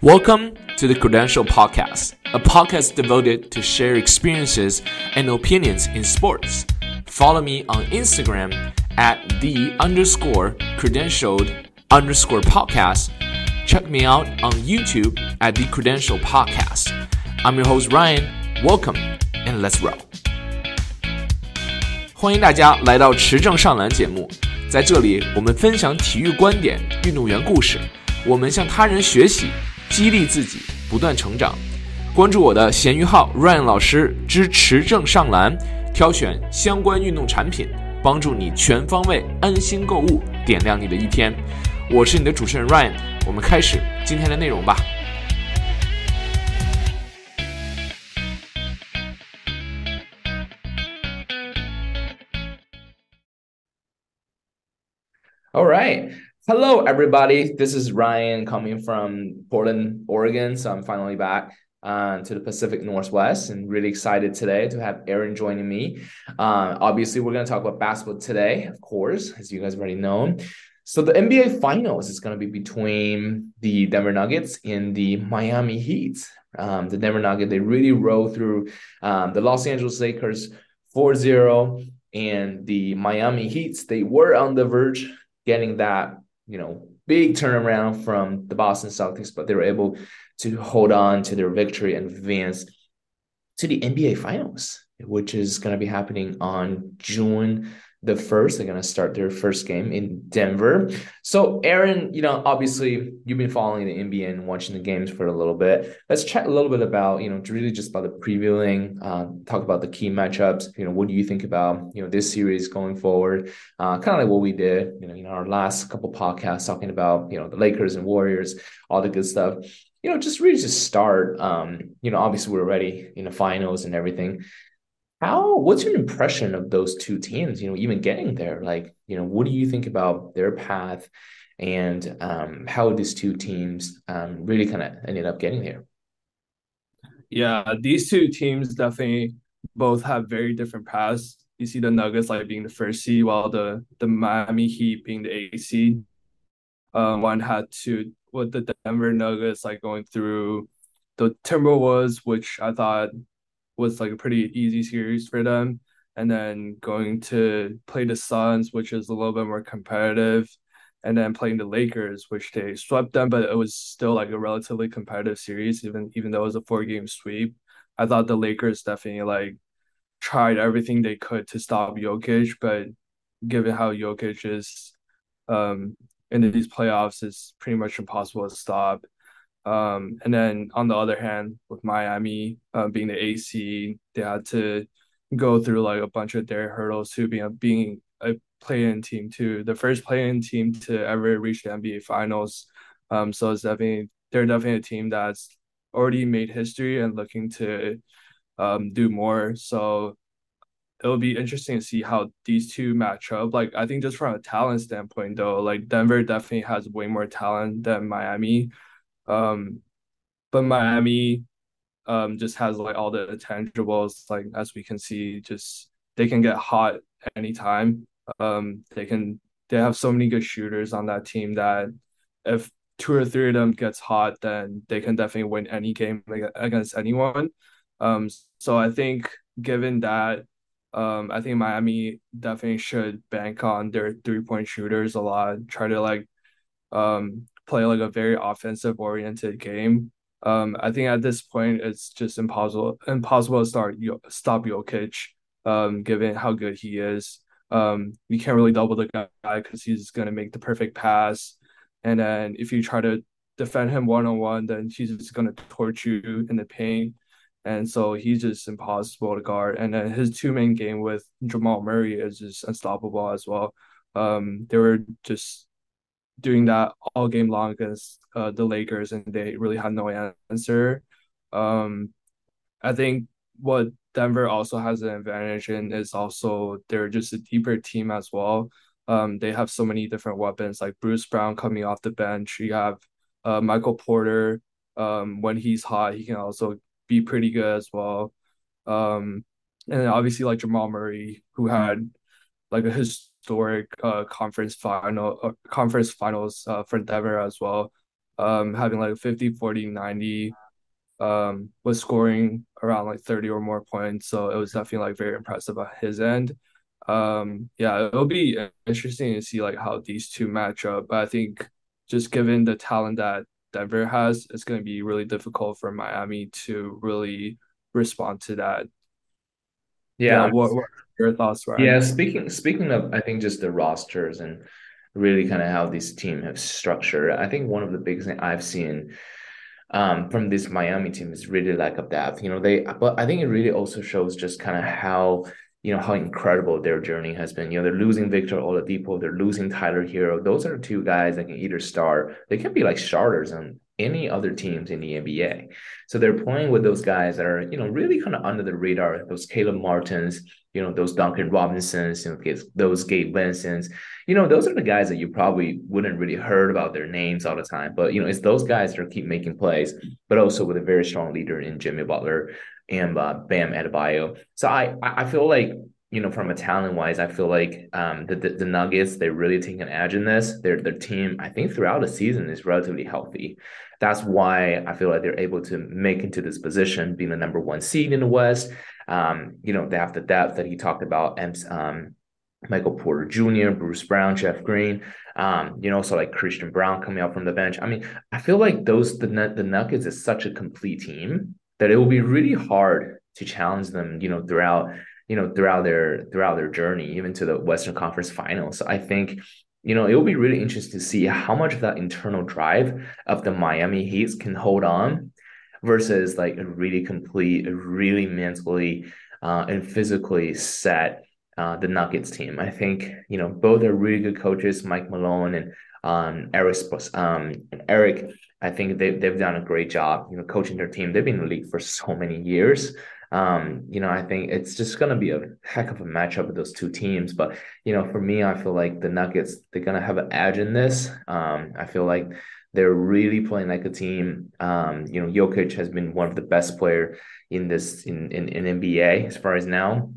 Welcome to the Credential Podcast, a podcast devoted to share experiences and opinions in sports. Follow me on Instagram at the underscore credentialed underscore podcast. Check me out on YouTube at the Credential Podcast. I'm your host Ryan. Welcome and let's roll. 欢迎大家来到持正上篮节目，在这里我们分享体育观点、运动员故事，我们向他人学习， 激励自己不断成长。关注我的闲鱼号 Ryan 老师之持正上篮，挑选相关运动产品，帮助你全方位安心购物，点亮你的一天。我是你的主持人 Ryan，我们开始今天的内容吧。All right. Hello, everybody. This is Ryan coming from Portland, Oregon. So I'm finally back uh, to the Pacific Northwest and really excited today to have Aaron joining me. Uh, obviously, we're going to talk about basketball today, of course, as you guys already know. So the NBA Finals is going to be between the Denver Nuggets and the Miami Heat. Um, the Denver Nuggets, they really roll through um, the Los Angeles Lakers 4-0 and the Miami Heats, they were on the verge getting that, you know, big turnaround from the Boston Celtics, but they were able to hold on to their victory and advance to the NBA Finals, which is going to be happening on June the first. They're going to start their first game in Denver. So, Aaron, you know, obviously you've been following the NBA and watching the games for a little bit. Let's chat a little bit about, you know, really just about the previewing, uh, talk about the key matchups. You know, what do you think about, you know, this series going forward? Uh, kind of like what we did, you know, in our last couple podcasts talking about, you know, the Lakers and Warriors, all the good stuff. You know, just really just start. Um, you know, obviously we're ready in the finals and everything how what's your impression of those two teams you know even getting there? Like you know what do you think about their path and um, how these two teams um, really kind of ended up getting there? Yeah these two teams definitely both have very different paths. You see the nuggets like being the first seed while the the miami heat being the eighth seed. Um, one had to with the denver nuggets like going through the timberwolves which i thought was like a pretty easy series for them. And then going to play the Suns, which is a little bit more competitive, and then playing the Lakers, which they swept them, but it was still like a relatively competitive series, even even though it was a four game sweep. I thought the Lakers definitely like tried everything they could to stop Jokic, but given how Jokic is um in these playoffs, it's pretty much impossible to stop. Um, and then on the other hand, with Miami uh, being the AC, they had to go through like a bunch of their hurdles to being being a play-in team too, the first play-in team to ever reach the NBA Finals. Um, so it's definitely they're definitely a team that's already made history and looking to um, do more. So it'll be interesting to see how these two match up. Like I think just from a talent standpoint, though, like Denver definitely has way more talent than Miami. Um, but Miami um just has like all the tangibles, like as we can see, just they can get hot anytime. Um, they can they have so many good shooters on that team that if two or three of them gets hot, then they can definitely win any game against anyone. Um, so I think given that, um, I think Miami definitely should bank on their three point shooters a lot. Try to like, um, play like a very offensive oriented game. Um, I think at this point it's just impossible impossible to start stop Jokic, um, given how good he is. Um, you can't really double the guy because he's gonna make the perfect pass, and then if you try to defend him one on one, then he's just gonna torture you in the paint, and so he's just impossible to guard. And then his two man game with Jamal Murray is just unstoppable as well. Um, they were just doing that all game long against uh, the Lakers, and they really had no answer. Um, I think what Denver also has an advantage in is also they're just a deeper team as well. Um, they have so many different weapons like Bruce Brown coming off the bench. You have uh, Michael Porter. Um, when he's hot, he can also be pretty good as well. Um, and obviously like Jamal Murray, who had like a his historic uh, conference final uh, conference finals uh, for Denver as well. um, having like 50, 40, 90, um, was scoring around like 30 or more points. So it was definitely like very impressive at his end. Um, yeah, it'll be interesting to see like how these two match up. But I think just given the talent that Denver has, it's going to be really difficult for Miami to really respond to that. Yeah. yeah what, what your thoughts, Ryan? Yeah, speaking speaking of, I think just the rosters and really kind of how this team have structured. I think one of the biggest things I've seen um, from this Miami team is really lack of depth. You know, they, but I think it really also shows just kind of how you know how incredible their journey has been. You know, they're losing Victor Oladipo, they're losing Tyler Herro. Those are two guys that can either start. They can be like starters on any other teams in the NBA. So they're playing with those guys that are you know really kind of under the radar. Those Caleb Martins, you know, those Duncan Robinsons, you know, those Gabe Vincents. You know, those are the guys that you probably wouldn't really heard about their names all the time. But you know, it's those guys that keep making plays, but also with a very strong leader in Jimmy Butler and uh, Bam Adebayo. So I I feel like you know from a talent wise, I feel like um, the, the, the Nuggets they're really take an edge in this. Their their team I think throughout the season is relatively healthy. That's why I feel like they're able to make into this position, being the number one seed in the West. Um, you know they have the depth that he talked about. Um, Michael Porter Jr., Bruce Brown, Jeff Green, um, you know, so like Christian Braun coming out from the bench. I mean, I feel like those the the Nuggets is such a complete team that it will be really hard to challenge them, you know, throughout, you know, throughout their throughout their journey, even to the Western Conference Finals. I think, you know, it will be really interesting to see how much of that internal drive of the Miami Heat can hold on versus like a really complete, a really mentally uh, and physically set uh, the Nuggets team. I think you know both are really good coaches, Mike Malone and um, Erik um, Erik I think they they've done a great job, you know, coaching their team. They've been in the league for so many years. Um, you know, I think it's just gonna be a heck of a matchup with those two teams. But you know, for me, I feel like the Nuggets they're gonna have an edge in this. Um, I feel like they're really playing like a team. Um, you know, Jokic has been one of the best player in this in in, in NBA as far as now.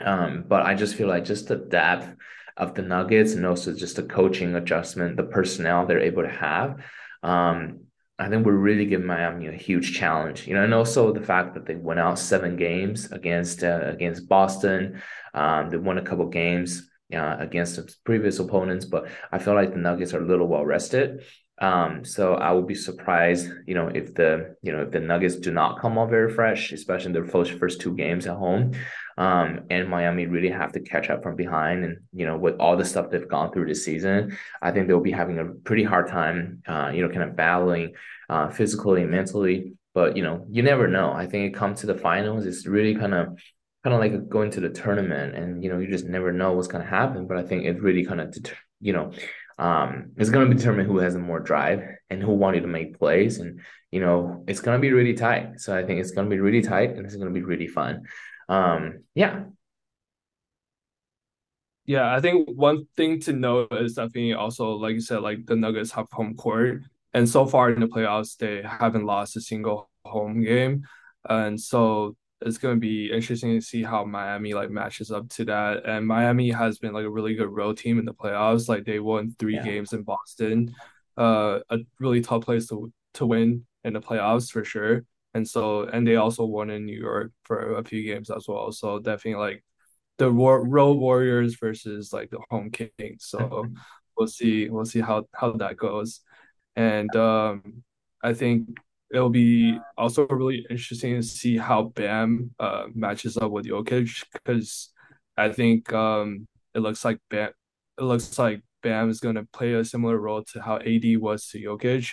Um, but I just feel like just the depth of the Nuggets and also just the coaching adjustment, the personnel they're able to have. Um, I think we're really giving Miami a huge challenge, you know, and also the fact that they went out seven games against uh, against Boston. Um, they won a couple games uh, against previous opponents, but I feel like the Nuggets are a little well rested. Um, so I would be surprised, you know, if the you know if the Nuggets do not come out very fresh, especially in their first first two games at home. Um, and Miami really have to catch up from behind. And, you know, with all the stuff they've gone through this season, I think they'll be having a pretty hard time, uh, you know, kind of battling uh, physically and mentally. But, you know, you never know. I think it comes to the finals, it's really kind of kind of like going to the tournament and, you know, you just never know what's going to happen. But I think it really kind of, you know, um, it's going to determine who has more drive and who wanted to make plays. And, you know, it's going to be really tight. So I think it's going to be really tight and it's going to be really fun um yeah. Yeah i think one thing to note is definitely also like you said like the nuggets have home court and so far in the playoffs they haven't lost a single home game. And so it's going to be interesting to see how miami like matches up to that. And miami has been like a really good road team in the playoffs. Like they won three yeah. games in boston uh a really tough place to to win in the playoffs for sure and so and they also won in New York for a few games as well. So definitely like the war- road Warriors versus like the home Kings. So we'll see we'll see how how that goes, and um, I think it'll be also really interesting to see how Bam uh, matches up with Jokic because I think um, it looks like Bam it looks like Bam is going to play a similar role to how AD was to Jokic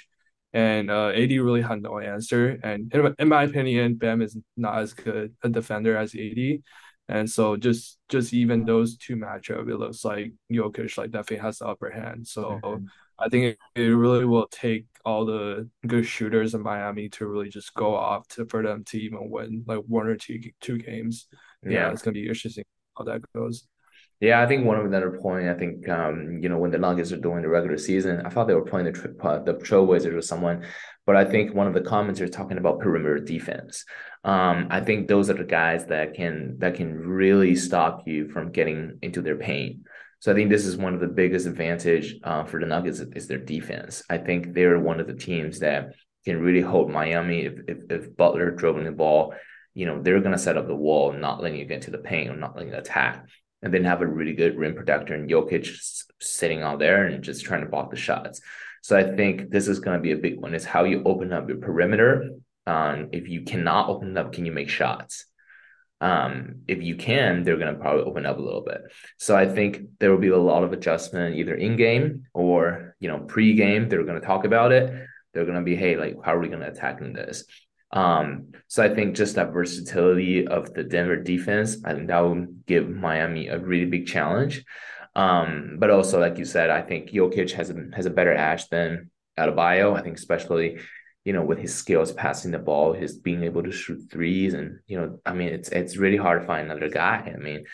and uh, AD really had no answer. And in, in, my opinion, Bam is not as good a defender as AD. And so just just even those two matchup, it looks like Jokic like definitely has the upper hand. So mm-hmm. I think it, it really will take all the good shooters in Miami to really just go off to for them to even win like one or two two games. Yeah, yeah it's gonna be interesting how that goes. Yeah, I think one of another point. I think um, you know when the Nuggets are doing the regular season, I thought they were playing the tri- uh, the Trailblazers or someone, but I think one of the comments are talking about perimeter defense. Um, I think those are the guys that can that can really stop you from getting into their paint. So I think this is one of the biggest advantage uh, for the Nuggets is their defense. I think they're one of the teams that can really hold Miami if if, if Butler dribbling the ball. You know they're gonna set up the wall, not letting you get to the paint or not letting you attack, and then have a really good rim protector and Jokic sitting out there and just trying to block the shots. So I think this is going to be a big one. Is how you open up your perimeter. Um, if you cannot open it up, can you make shots? Um, if you can, they're going to probably open up a little bit. So I think there will be a lot of adjustment either in game or you know pre-game. They're going to talk about it. They're going to be, hey, like how are we going to attack in this? Um, so I think just that versatility of the Denver defense, I think that will give Miami a really big challenge. Um, but also, like you said, I think Jokic has a has a better edge than Adebayo. I think especially, you know, with his skills passing the ball, his being able to shoot threes, and you know, I mean, it's it's really hard to find another guy. I mean,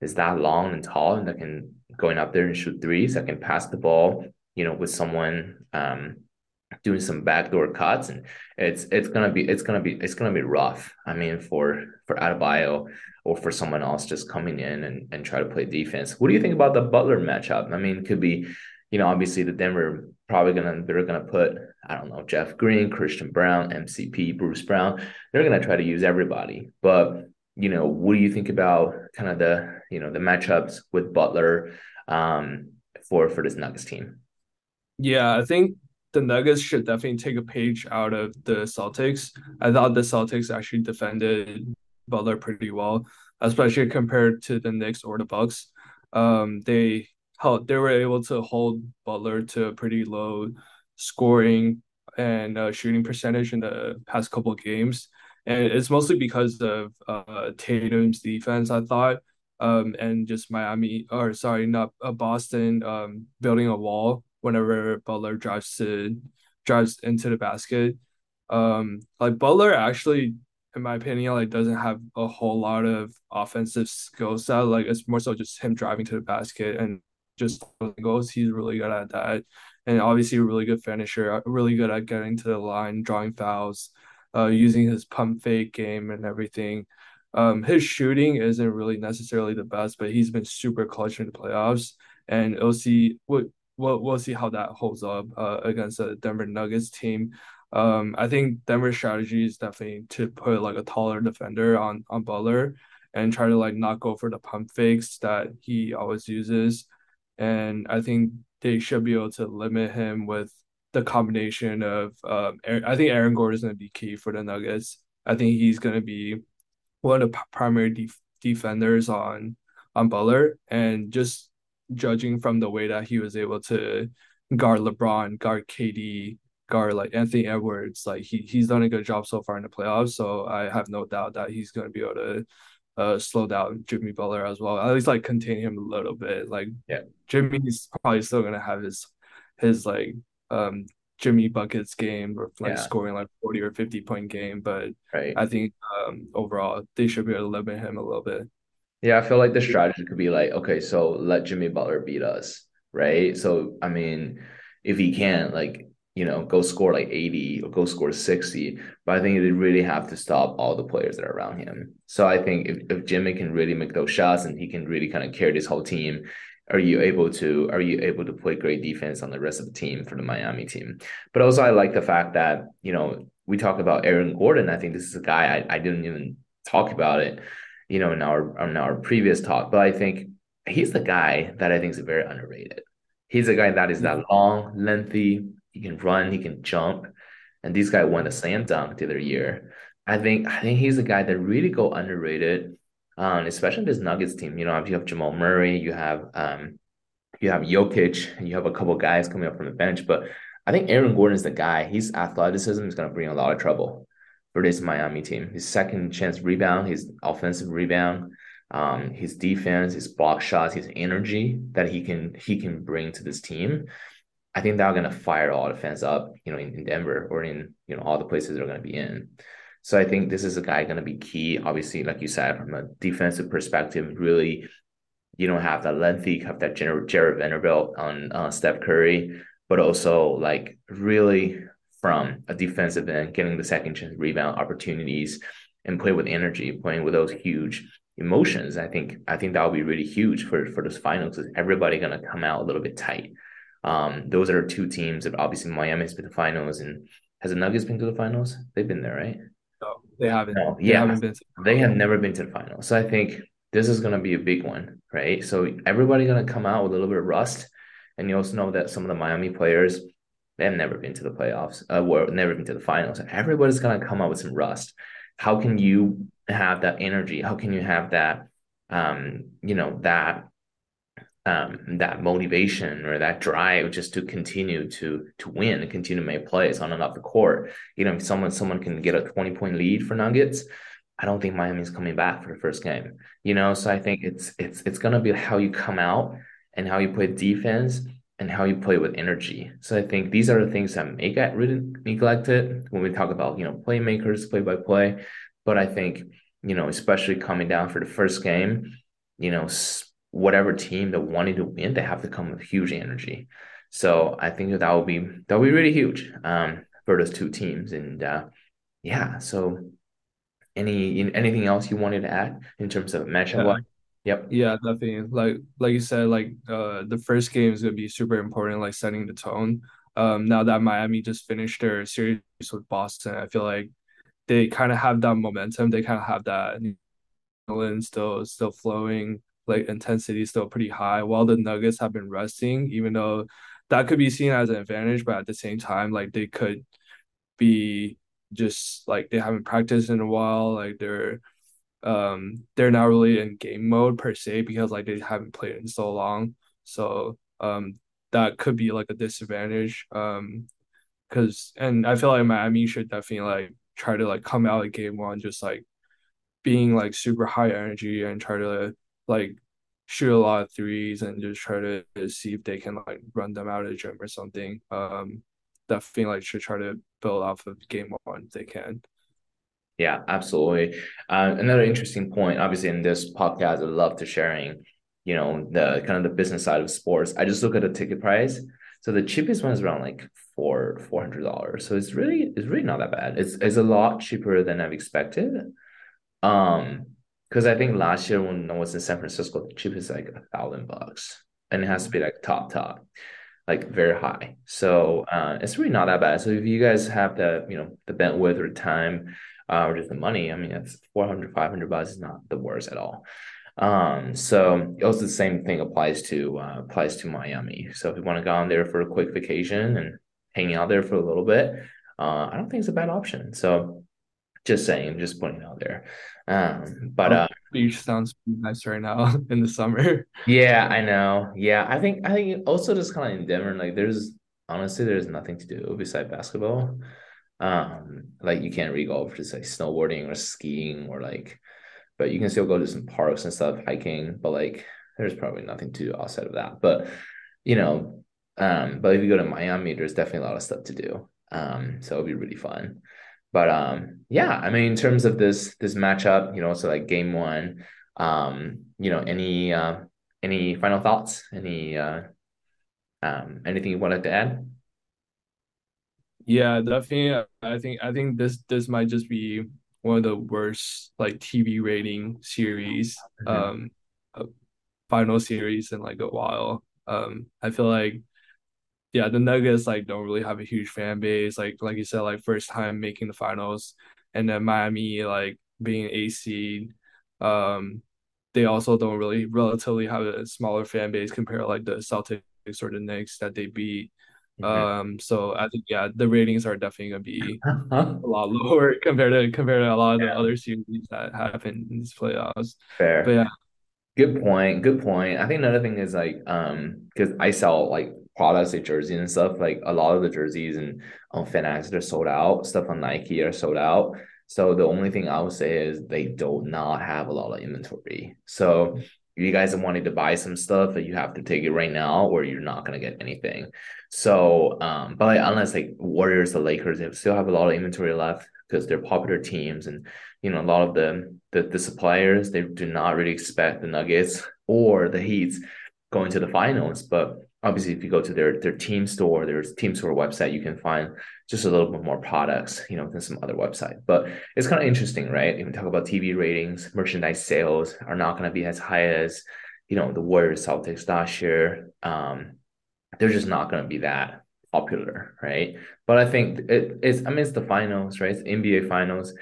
is that long and tall and that can going up there and shoot threes, that can pass the ball, you know, with someone um doing some backdoor cuts and it's it's gonna be it's gonna be it's gonna be rough. I mean for for Adebayo or for someone else just coming in and, and try to play defense. What do you think about the Butler matchup? I mean, could be, you know, obviously the Denver probably gonna they're gonna put, I don't know, Jeff Green, Christian Braun, MCP, Bruce Brown. They're gonna try to use everybody. But, you know, what do you think about kind of the, you know, the matchups with Butler um for for this Nuggets team? Yeah, I think the Nuggets should definitely take a page out of the Celtics. I thought the Celtics actually defended Butler pretty well, especially compared to the Knicks or the Bucks. Um, they held, they were able to hold Butler to a pretty low scoring and uh, shooting percentage in the past couple games, and it's mostly because of uh, Tatum's defense. I thought. Um, and just Miami, or sorry, not uh, Boston, um, building a wall whenever Butler drives to drives into the basket. Um, like Butler actually, in my opinion, like doesn't have a whole lot of offensive skill set. Like it's more so just him driving to the basket and just goals. He's really good at that, and obviously a really good finisher. Really good at getting to the line, drawing fouls, uh, using his pump fake game and everything. Um, his shooting isn't really necessarily the best, but he's been super clutch in the playoffs. And see what we'll we'll see how that holds up uh, against the Denver Nuggets team. Um, I think Denver's strategy is definitely to put like a taller defender on on Butler and try to like not go for the pump fakes that he always uses. And I think they should be able to limit him with the combination of um, I think Aaron Gordon is going to be key for the Nuggets. I think he's going to be one of the primary def- defenders on on Butler and just judging from the way that he was able to guard LeBron, guard KD, guard like Anthony Edwards, like he he's done a good job so far in the playoffs. So I have no doubt that he's going to be able to uh, slow down Jimmy Butler as well. At least like contain him a little bit. Like yeah, Jimmy's probably still going to have his his like um Jimmy buckets game or like yeah. scoring like 40 or 50 point game. But right. I think um overall they should be able to limit him a little bit. Yeah, I feel like the strategy could be like, okay, so let Jimmy Butler beat us, right? So I mean, if he can, like, you know, go score like 80 or go score 60. But I think they really have to stop all the players that are around him. So I think if, if Jimmy can really make those shots and he can really kind of carry this whole team, are you able to are you able to play great defense on the rest of the team for the Miami team? But also I like the fact that, you know, we talk about Aaron Gordon. I think this is a guy I, I didn't even talk about it you know, in our in our previous talk. But I think he's the guy that I think is very underrated. He's a guy that is that long, lengthy. He can run, he can jump, and this guy won the slam dunk the other year. I think I think he's a guy that really go underrated, um, especially this Nuggets team. You know, you have Jamal Murray, you have um, you have Jokic, and you have a couple guys coming up from the bench, but I think Aaron Gordon is the guy. His athleticism is going to bring a lot of trouble for this Miami team. His second chance rebound, his offensive rebound, um, his defense, his block shots, his energy that he can he can bring to this team. I think they're gonna fire all the fans up, you know, in, in Denver or in you know all the places they're gonna be in. So I think this is a guy gonna be key. Obviously, like you said, from a defensive perspective, really, you don't have that lengthy, have that Jarred Vanderbilt on uh, Steph Curry, but also like really from a defensive end, getting the second chance rebound opportunities and play with energy, playing with those huge, emotions. I think I think that will be really huge for for those finals because everybody gonna come out a little bit tight. Um, those are two teams that obviously Miami's been to the finals and has the Nuggets been to the finals? They've been there, right? No, they haven't. No, yeah, they, haven't been they have never been to the finals. So I think this is gonna be a big one, right? So everybody gonna come out with a little bit of rust, and you also know that some of the Miami players they have never been to the playoffs, uh, or never been to the finals. Everybody's gonna come out with some rust. How can you have that energy? How can you have that, um, you know, that um, that motivation or that drive just to continue to to win and continue to make plays on and off the court. You know, if someone someone can get a 20 point lead for Nuggets, I don't think Miami's coming back for the first game. You know, so I think it's it's it's gonna be how you come out and how you play defense and how you play with energy. So I think these are the things that may get neglected when we talk about, you know, playmakers, play by play. But I think, you know, especially coming down for the first game, you know, whatever team that wanted to win, they have to come with huge energy. So I think that, that will be that will be really huge um, for those two teams. And uh, yeah, so any anything else you wanted to add in terms of matchup? Yeah. Yep. Yeah, definitely. Like like you said, like uh the first game is gonna be super important, like setting the tone. Um now that Miami just finished their series with Boston, I feel like they kind of have that momentum. They kind of have that still still flowing like intensity still pretty high while the Nuggets have been resting, even though that could be seen as an advantage, but at the same time, like they could be just like they haven't practiced in a while, like they're um they're not really in game mode per se because like they haven't played in so long. So um that could be like a disadvantage. Um because and I feel like Miami should definitely like try to like come out of game one just like being like super high energy and try to like shoot a lot of threes and just try to see if they can like run them out of the gym or something. Um, definitely like should try to build off of game one if they can. Yeah, absolutely. Uh, another interesting point, obviously, in this podcast, I love to sharing, you know, the kind of the business side of sports. I just look at the ticket price. So the cheapest one is around like four four hundred dollars. So it's really it's really not that bad. It's it's a lot cheaper than I've expected. Um, because I think last year when I was in San Francisco, the cheapest like a thousand bucks, and it has to be like top top, like very high. So uh, it's really not that bad. So if you guys have the you know the bandwidth or time, uh, or just the money, I mean, it's 400, 500 bucks is not the worst at all. Um, so also the same thing applies to uh, applies to Miami. So if you want to go on there for a quick vacation and hang out there for a little bit, uh, I don't think it's a bad option. So just saying, just putting it out there. Um, but uh, beach sounds nice right now in the summer. Yeah, I know. Yeah, I think I think also just kind of in Denver, like there's honestly there's nothing to do besides basketball. Um, like you can't really go for just like snowboarding or skiing or like, but you can still go to some parks and stuff, hiking. But like, there's probably nothing to do outside of that. But you know, um, but if you go to Miami, there's definitely a lot of stuff to do. Um, so it'll be really fun. But um, yeah, I mean, in terms of this this matchup, you know, so like game one, um, you know, any uh, any final thoughts? Any uh, um, anything you wanted to add? Yeah, definitely. I think I think this this might just be one of the worst like TV rating series, mm-hmm. um, uh, final series in like a while. Um, I feel like yeah, the Nuggets like don't really have a huge fan base. Like like you said, like first time making the finals, and then Miami like being AC, um, they also don't really relatively have a smaller fan base compared to like the Celtics or the Knicks that they beat. Um, so I think yeah, the ratings are definitely gonna be a lot lower compared to compared to a lot of yeah. the other series that happen in these playoffs. Fair. But yeah. Good point. Good point. I think another thing is like um because I sell like products like jerseys and stuff, like a lot of the jerseys and on Fanatics are sold out. Stuff on Nike are sold out. So the only thing I would say is they do not have a lot of inventory. So if you guys are wanting to buy some stuff, that you have to take it right now, or you're not gonna get anything. So, um, but unless like Warriors, the Lakers, they still have a lot of inventory left because they're popular teams, and you know a lot of the, the the suppliers they do not really expect the Nuggets or the Heats going to the finals, but obviously if you go to their their team store, their team store website, you can find just a little bit more products, you know, than some other website. But it's kind of interesting, right? When we talk about TV ratings, merchandise sales are not going to be as high as, you know, the Warriors Celtics last year. Um, they're just not going to be that popular, right? But I think it, it's I mean it's the finals, right? It's NBA finals.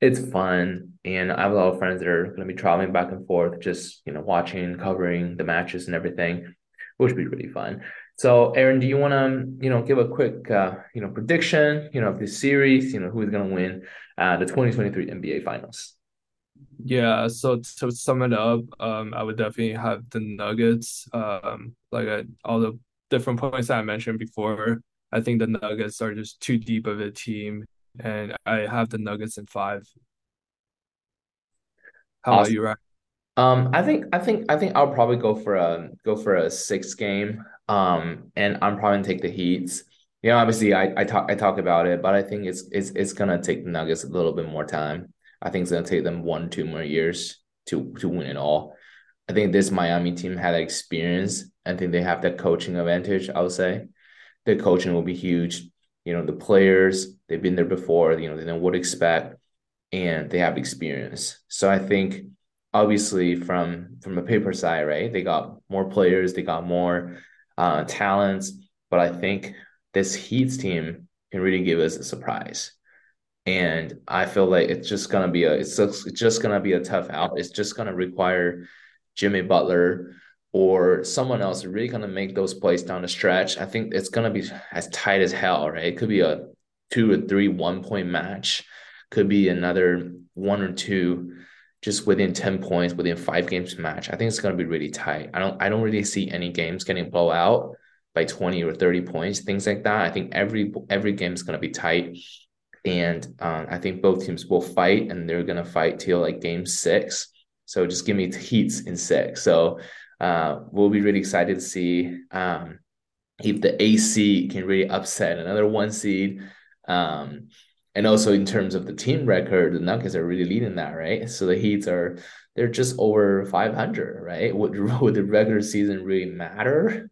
It's fun, and I have a lot of friends that are going to be traveling back and forth, just you know, watching, covering the matches and everything, which would be really fun. So, Aaron, do you want to you know give a quick uh, you know prediction, you know, of this series, you know, who's going to win uh, the 2023 NBA Finals? Yeah, so to sum it up, um, I would definitely have the Nuggets. Um, like I, all the different points that I mentioned before. I think the Nuggets are just too deep of a team, and I have the Nuggets in five. How awesome. about you, Ryan? Um, I think I think I think I'll probably go for a go for a six game. Um, and I'm probably gonna take the Heats. You know, obviously I, I talk I talk about it, but I think it's it's it's gonna take the Nuggets a little bit more time. I think it's gonna take them one, two more years to to win it all. I think this Miami team had experience. I think they have that coaching advantage. I would say the coaching will be huge. You know, the players they've been there before. You know, they know what to expect, and they have experience. So I think obviously from from a paper side, right? They got more players, they got more uh, talents, but I think this Heat's team can really give us a surprise. And I feel like it's just gonna be a it's just, gonna be a tough out. It's just gonna require Jimmy Butler or someone else really gonna make those plays down the stretch. I think it's gonna be as tight as hell, right? It could be a two or three one point match, could be another one or two just within 10 points within five games match. I think it's gonna be really tight. I don't I don't really see any games getting blow out by 20 or 30 points, things like that. I think every every game is gonna be tight. And um, I think both teams will fight and they're gonna fight till like game six. So just give me heats in six. So uh, we'll be really excited to see um, if the AC can really upset another one seed. Um, and also in terms of the team record, the Nuggets are really leading that, right? So the Heats are they're just over 500, right? Would would the regular season really matter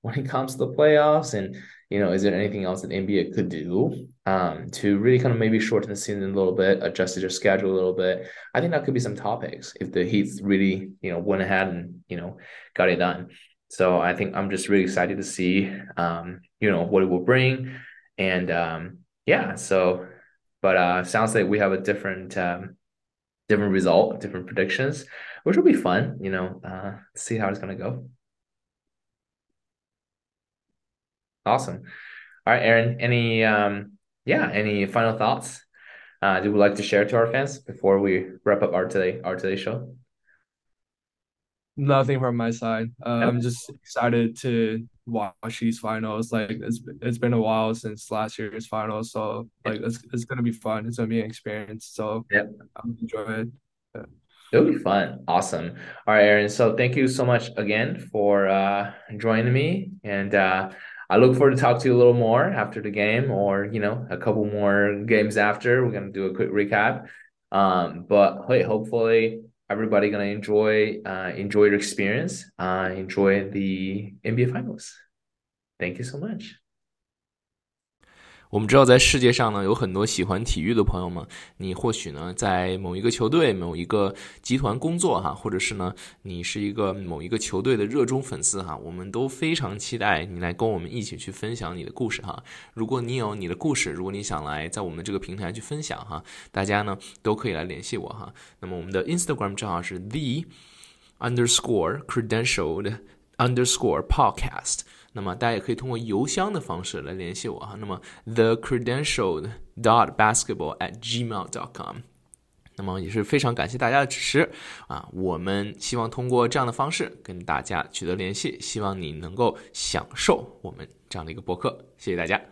when it comes to the playoffs? And you know, is there anything else that NBA could do um, to really kind of maybe shorten the season a little bit, adjust their schedule a little bit? I think that could be some topics if the Heat really, you know, went ahead and you know got it done. So I think I'm just really excited to see, um, you know, what it will bring, and um, yeah. So, but uh, sounds like we have a different, um, different result, different predictions, which will be fun. You know, uh, see how it's gonna go. Awesome. All right, Aaron, any um yeah, any final thoughts uh do we like to share to our fans before we wrap up our today our today show? Nothing from my side. Uh, I'm just excited to watch these finals. Like it's it's been a while since last year's finals, so like it's it's gonna be fun. It's gonna be an experience. So yeah, I'm enjoy it. Yeah. It'll be fun. Awesome. All right, Aaron. So thank you so much again for uh joining me and uh I look forward to talk to you a little more after the game, or you know, a couple more games after. We're gonna do a quick recap. Um, but hey, hopefully everybody gonna enjoy uh, enjoy your experience, uh, enjoy the NBA Finals. Thank you so much. 我们知道，在世界上呢，有很多喜欢体育的朋友们。你或许呢，在某一个球队、某一个集团工作哈，或者是呢，你是一个某一个球队的热衷粉丝哈。我们都非常期待你来跟我们一起去分享你的故事哈。如果你有你的故事，如果你想来在我们这个平台去分享哈，大家呢都可以来联系我哈。那么我们的 Instagram 账号是 the underscore credentialed underscore podcast。那么大家也可以通过邮箱的方式来联系我哈。那么 the credentialed dot basketball at gmail dot com。那么也是非常感谢大家的支持啊！我们希望通过这样的方式跟大家取得联系，希望你能够享受我们这样的一个博客。谢谢大家。